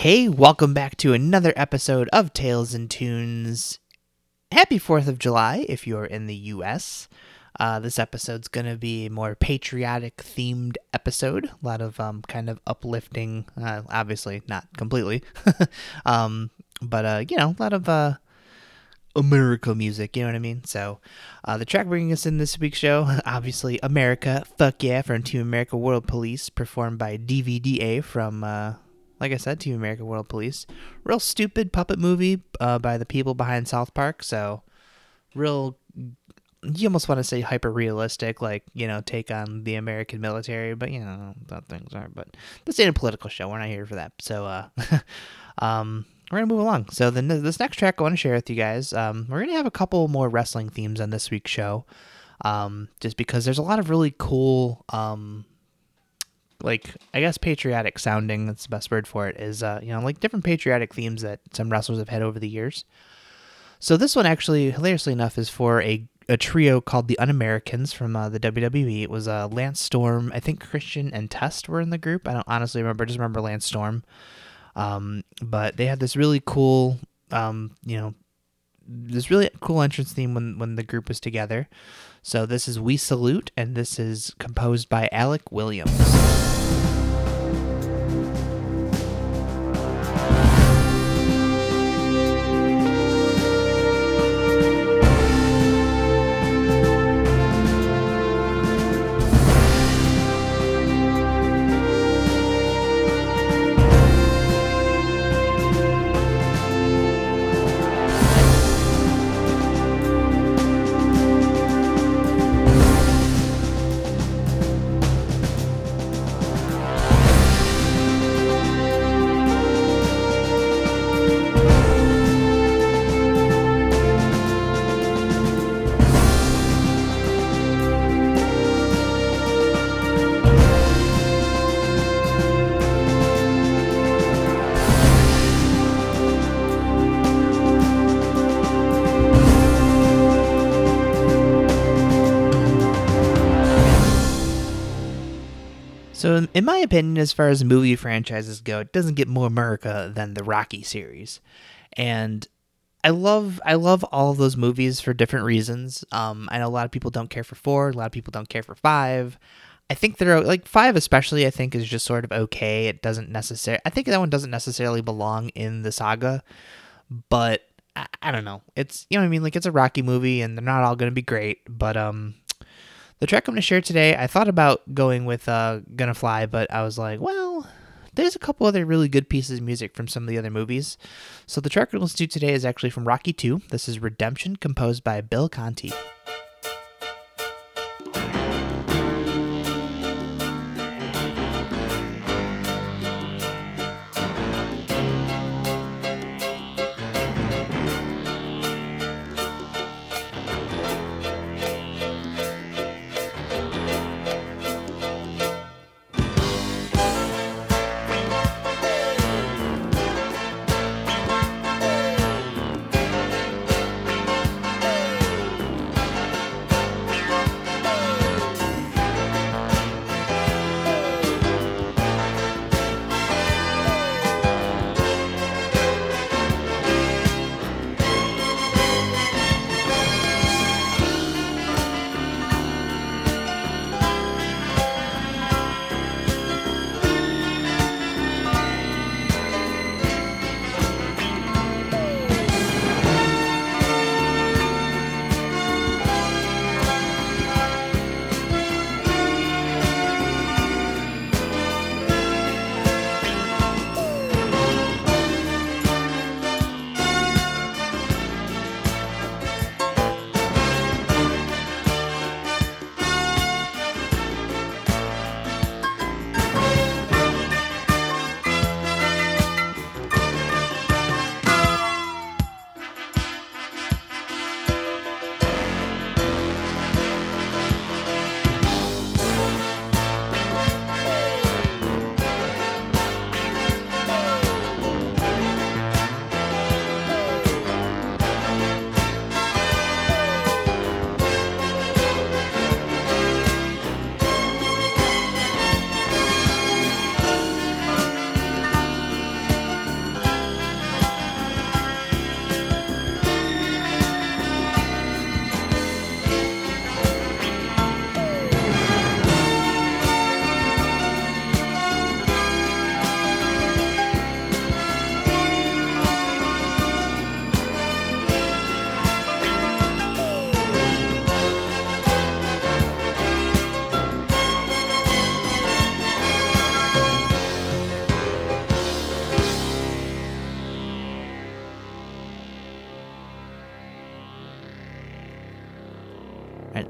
Hey, welcome back to another episode of Tales and Tunes. Happy 4th of July if you're in the US. Uh, this episode's going to be a more patriotic themed episode. A lot of um, kind of uplifting, uh, obviously, not completely, um, but, uh, you know, a lot of uh, America music, you know what I mean? So, uh, the track bringing us in this week's show, obviously, America, Fuck Yeah, from Team America World Police, performed by DVDA from. Like I said, Team America World Police. Real stupid puppet movie uh, by the people behind South Park. So, real, you almost want to say hyper realistic, like, you know, take on the American military, but, you know, that things aren't. But this ain't a political show. We're not here for that. So, uh, um, we're going to move along. So, then this next track I want to share with you guys, um, we're going to have a couple more wrestling themes on this week's show. Um, just because there's a lot of really cool, um, like I guess patriotic sounding that's the best word for it is uh, you know like different patriotic themes that some wrestlers have had over the years. So this one actually hilariously enough is for a a trio called the Un-Americans from uh, the WWE. It was uh, Lance Storm, I think Christian and Test were in the group. I don't honestly remember, I just remember Lance Storm. Um, but they had this really cool, um, you know, this really cool entrance theme when when the group was together. So this is We Salute, and this is composed by Alec Williams. So, in my opinion, as far as movie franchises go, it doesn't get more America than the Rocky series, and I love I love all of those movies for different reasons. Um, I know a lot of people don't care for four, a lot of people don't care for five. I think they're like five, especially. I think is just sort of okay. It doesn't necessarily. I think that one doesn't necessarily belong in the saga, but I, I don't know. It's you know I mean. Like it's a Rocky movie, and they're not all going to be great, but um, the track I'm going to share today, I thought about going with uh, Gonna Fly, but I was like, well, there's a couple other really good pieces of music from some of the other movies. So the track we're going to do today is actually from Rocky 2. This is Redemption, composed by Bill Conti.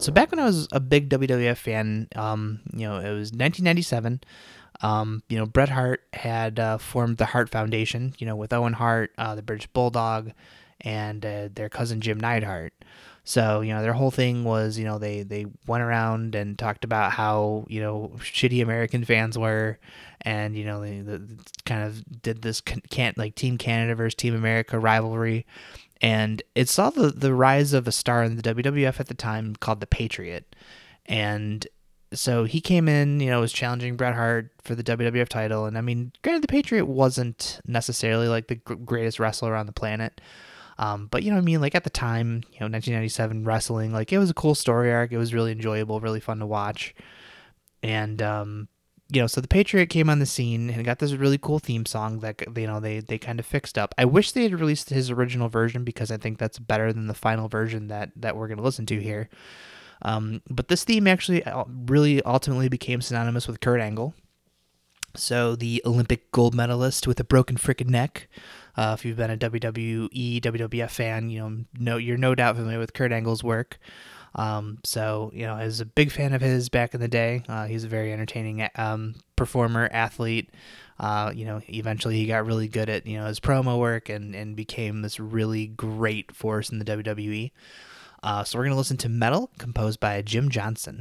So back when I was a big WWF fan, um, you know, it was 1997. Um, you know, Bret Hart had uh, formed the Hart Foundation, you know, with Owen Hart, uh, the British Bulldog, and uh, their cousin Jim Neidhart. So, you know, their whole thing was, you know, they, they went around and talked about how, you know, shitty American fans were. And, you know, they, they kind of did this can't like Team Canada versus Team America rivalry. And it saw the, the rise of a star in the WWF at the time called the Patriot. And so he came in, you know, was challenging Bret Hart for the WWF title. And I mean, granted, the Patriot wasn't necessarily like the greatest wrestler on the planet. Um, but you know, what I mean, like at the time, you know, 1997 wrestling, like it was a cool story arc. It was really enjoyable, really fun to watch. And um, you know, so the Patriot came on the scene and got this really cool theme song that you know they they kind of fixed up. I wish they had released his original version because I think that's better than the final version that that we're gonna listen to here. Um, but this theme actually uh, really ultimately became synonymous with Kurt Angle. So the Olympic gold medalist with a broken freaking neck. Uh, if you've been a WWE, WWF fan, you know, no, you're no doubt familiar with Kurt Angle's work. Um, so you know, as a big fan of his back in the day, uh, he's a very entertaining um, performer, athlete. Uh, you know, eventually he got really good at you know his promo work and and became this really great force in the WWE. Uh, so we're going to listen to Medal, composed by Jim Johnston.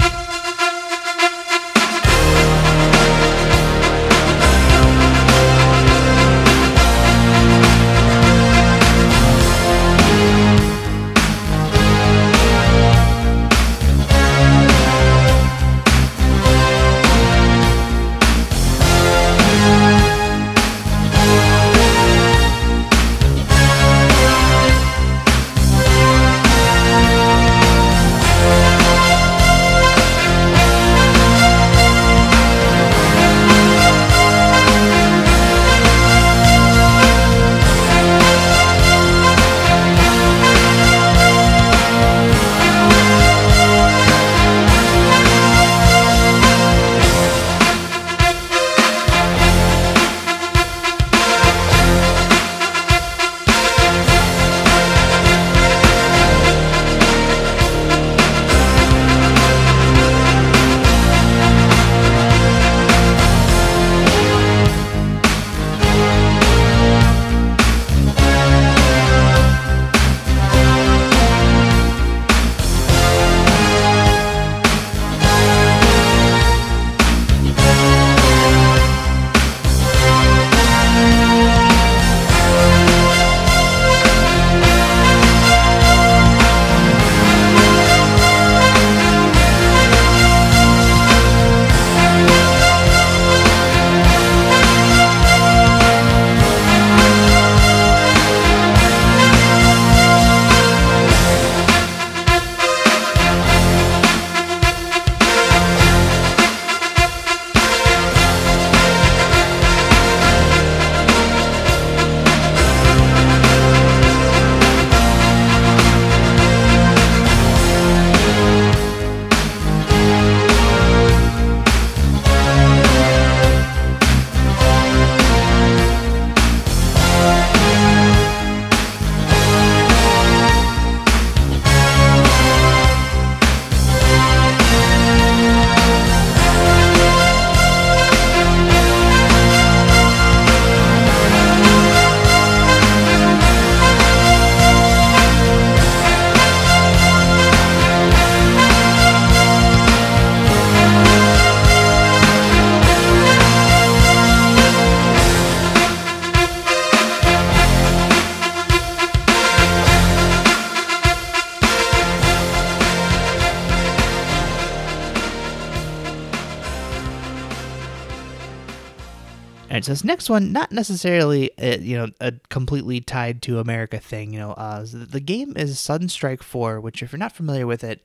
This next one, not necessarily you know a completely tied to America thing. You know, uh, the game is Sudden Strike Four, which if you're not familiar with it,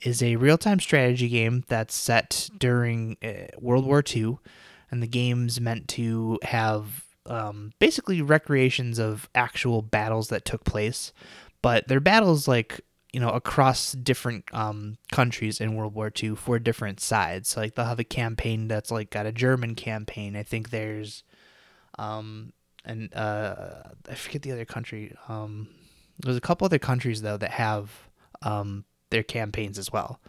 is a real-time strategy game that's set during uh, World War II, and the game's meant to have um, basically recreations of actual battles that took place, but they're battles like you know across different um, countries in World War II for different sides. Like they'll have a campaign that's like got a German campaign. I think there's um and uh I forget the other country. Um there's a couple other countries though that have um their campaigns as well.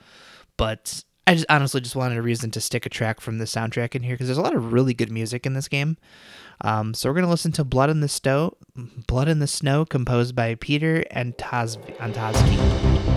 But I just honestly just wanted a reason to stick a track from the soundtrack in here because there's a lot of really good music in this game. Um, so we're gonna listen to "Blood in the Snow," "Blood in the Snow," composed by Peter and Antovszki.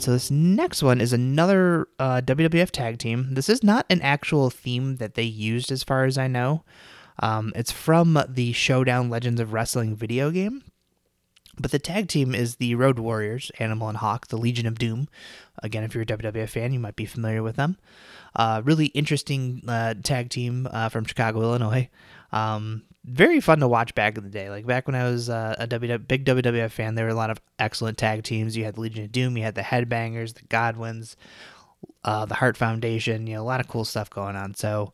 Right, so this next one is another uh, WWF tag team. This is not an actual theme that they used, as far as I know. Um, it's from the Showdown Legends of Wrestling video game. But the tag team is the Road Warriors, Animal and Hawk, the Legion of Doom. Again, if you're a WWF fan, you might be familiar with them. Uh, really interesting uh, tag team uh, from Chicago, Illinois. Um, very fun to watch back in the day. Like back when I was uh, a big WWF fan, there were a lot of excellent tag teams. You had the Legion of Doom, you had the Headbangers, the Godwins, uh, the Hart Foundation. You know, a lot of cool stuff going on. So,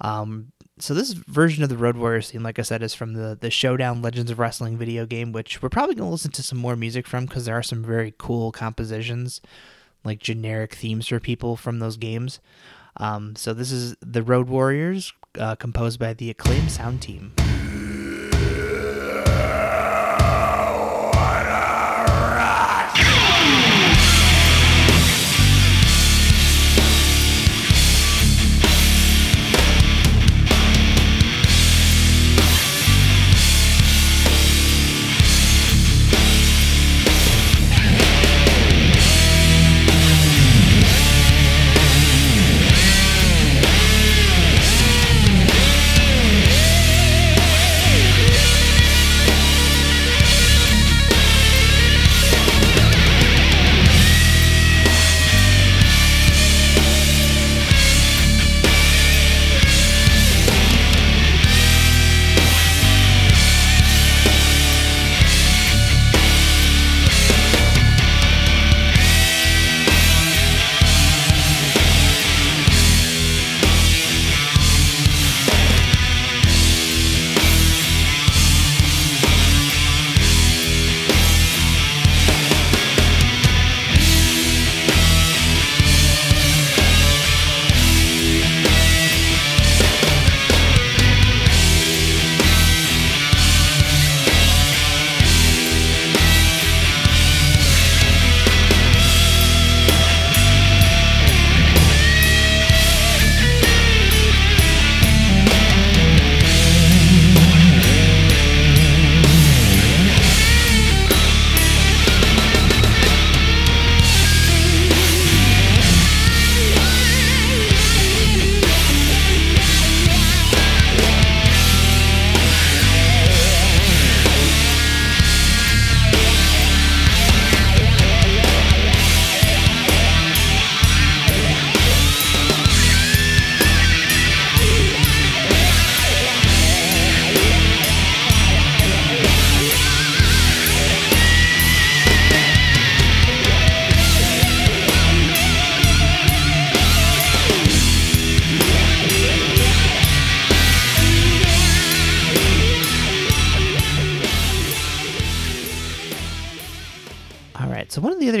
um, so this version of the Road Warriors theme, like I said, is from the the Showdown Legends of Wrestling video game, which we're probably gonna listen to some more music from because there are some very cool compositions, like generic themes for people from those games. Um, so this is the Road Warriors, uh, composed by the Acclaim Sound Team.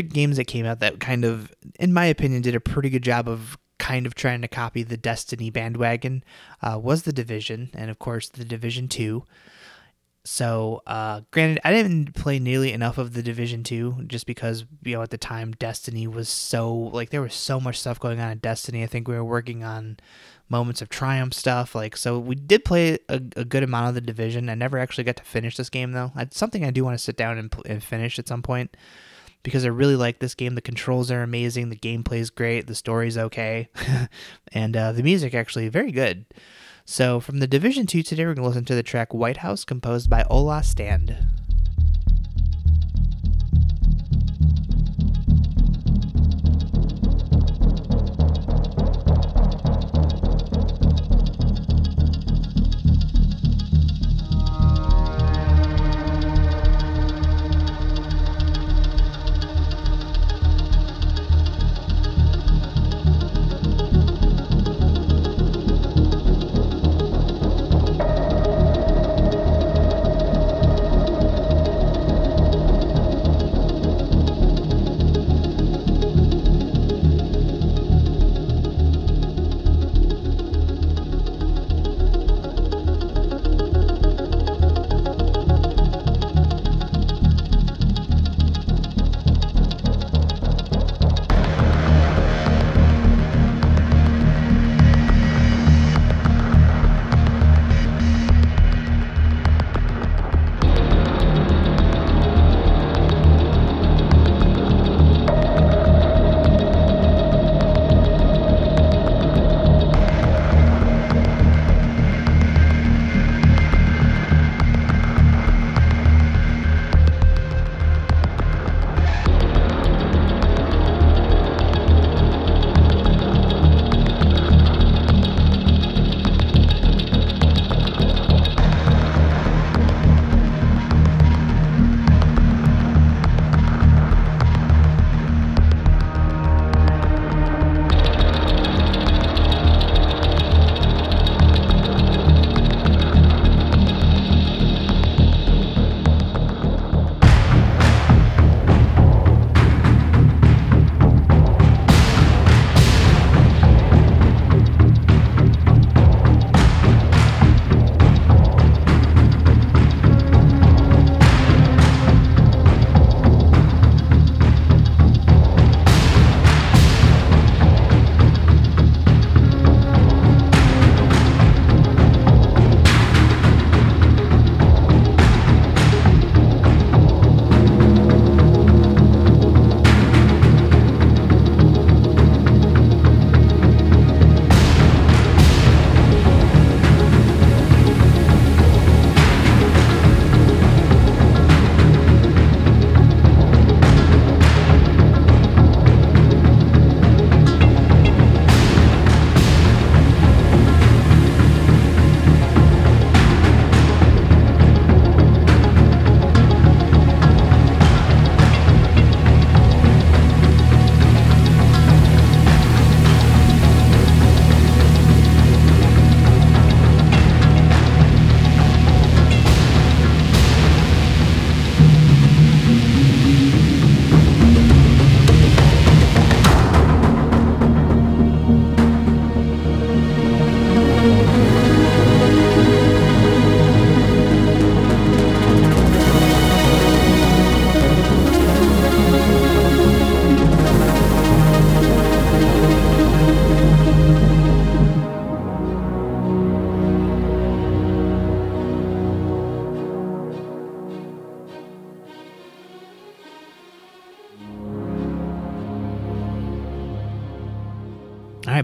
Other games that came out that kind of, in my opinion, did a pretty good job of kind of trying to copy the Destiny bandwagon uh, was the Division, and of course the Division Two. So, uh, granted, I didn't play nearly enough of the Division Two, just because you know at the time Destiny was so like there was so much stuff going on in Destiny. I think we were working on moments of triumph stuff, like so we did play a, a good amount of the Division. I never actually got to finish this game though. It's something I do want to sit down and, and finish at some point because I really like this game. The controls are amazing, the gameplay is great, the story's okay, and uh, the music actually very good. So, from the Division 2 today, we're going to listen to the track White House, composed by Ola Strandh.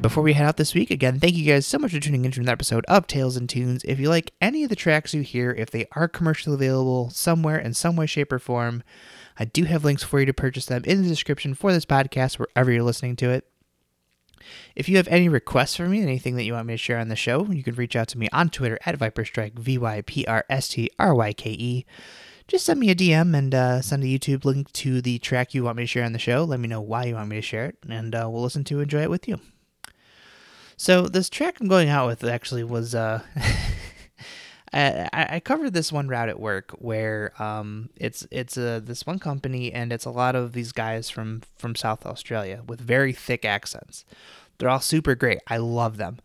Before we head out this week, again, thank you guys so much for tuning into another episode of Tales and Tunes. If you like any of the tracks you hear, if they are commercially available somewhere in some way, shape, or form, I do have links for you to purchase them in the description for this podcast, wherever you're listening to it. If you have any requests for me, anything that you want me to share on the show, you can reach out to me on Twitter at Vyprstryke, V Y P R S T R Y K E. Just send me a DM and uh, send a YouTube link to the track you want me to share on the show. Let me know why you want me to share it, and uh, we'll listen to enjoy it with you. So this track I'm going out with actually was uh I, I covered this one route at work where um, it's it's a this one company and it's a lot of these guys from from South Australia with very thick accents. They're all super great. I love them.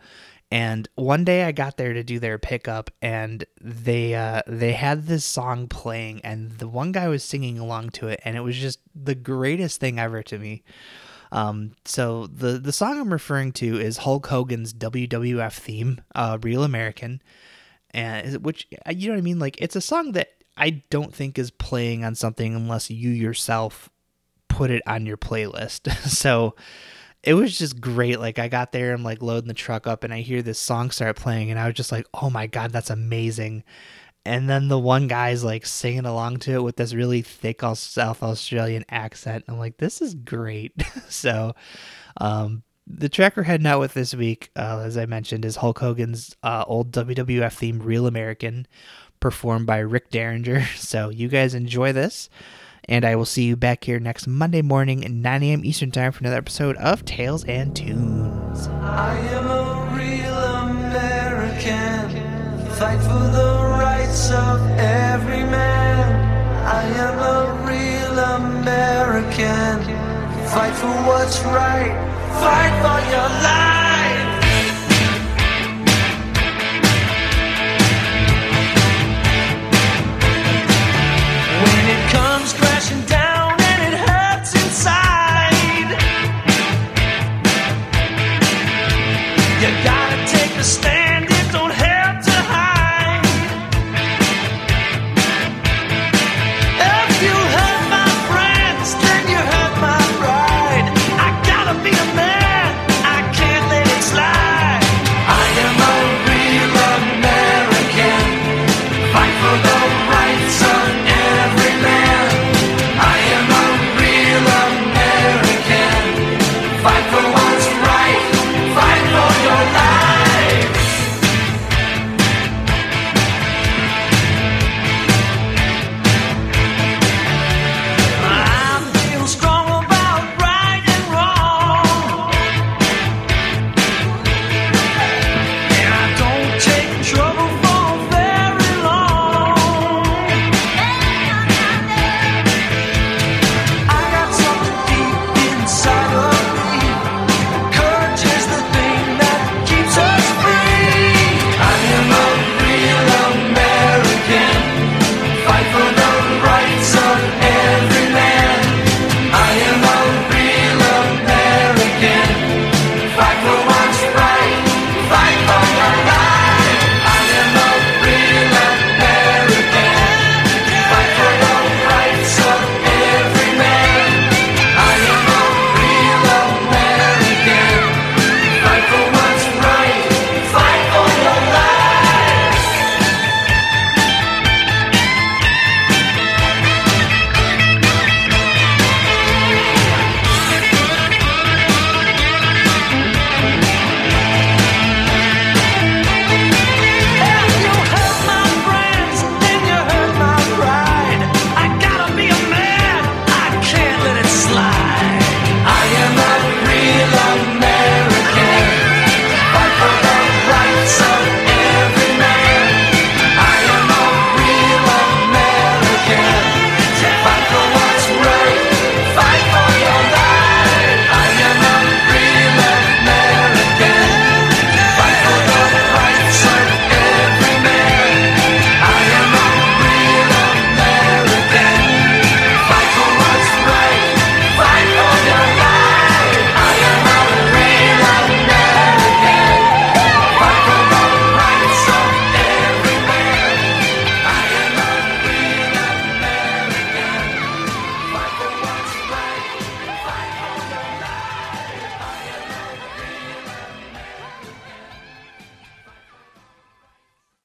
And one day I got there to do their pickup, and they uh, they had this song playing, and the one guy was singing along to it, and it was just the greatest thing ever to me. Um, so the the song I'm referring to is Hulk Hogan's WWF theme, uh, "Real American," and which uh, you know what I mean. Like it's a song that I don't think is playing on something unless you yourself put it on your playlist. so it was just great. Like I got there, I'm like loading the truck up, and I hear this song start playing, and I was just like, "Oh my god, that's amazing!" And then the one guy's like singing along to it with this really thick South Australian accent. I'm like, "This is great." so, um, the track we're heading out with this week, uh, as I mentioned, is Hulk Hogan's uh, old WWF theme, "Real American," performed by Rick Derringer. So you guys enjoy this. And I will see you back here next Monday morning at 9 a.m. Eastern Time for another episode of Tales and Tunes. I am a real American. Fight for the rights of every man. I am a real American. Fight for what's right, fight for your life. When it comes crashing down and it hurts inside, you gotta take a stand.